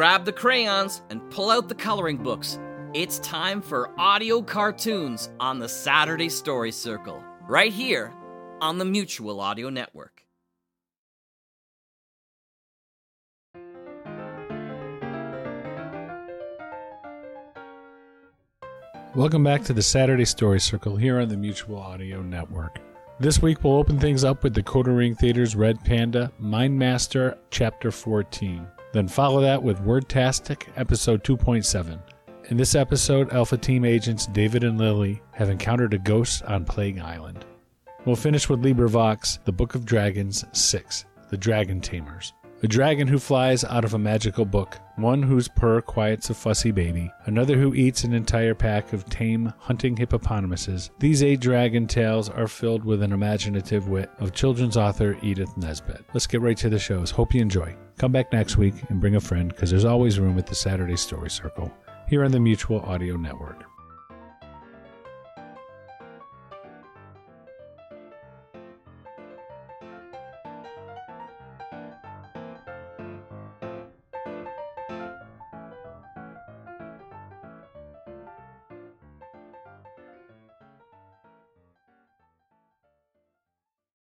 Grab the crayons and pull out the coloring books. It's time for audio cartoons on the Saturday Story Circle, right here on the Mutual Audio Network. Welcome back to the Saturday Story Circle here on the Mutual Audio Network. This week we'll open things up with the Decoder Ring Theater's Red Panda Mindmaster Chapter 14. Then follow that with Wordtastic Episode 2.7. In this episode, Alpha Team agents David and Lily have encountered a ghost on Plague Island. We'll finish with LibriVox, The Book of Dragons 6, The Dragon Tamers. A dragon who flies out of a magical book, one whose purr quiets a fussy baby, another who eats an entire pack of tame hunting hippopotamuses. These eight dragon tales are filled with an imaginative wit of children's author Edith Nesbit. Let's get right to the shows. Hope you enjoy. Come back next week and bring a friend because there's always room at the Saturday Story Circle here on the Mutual Audio Network.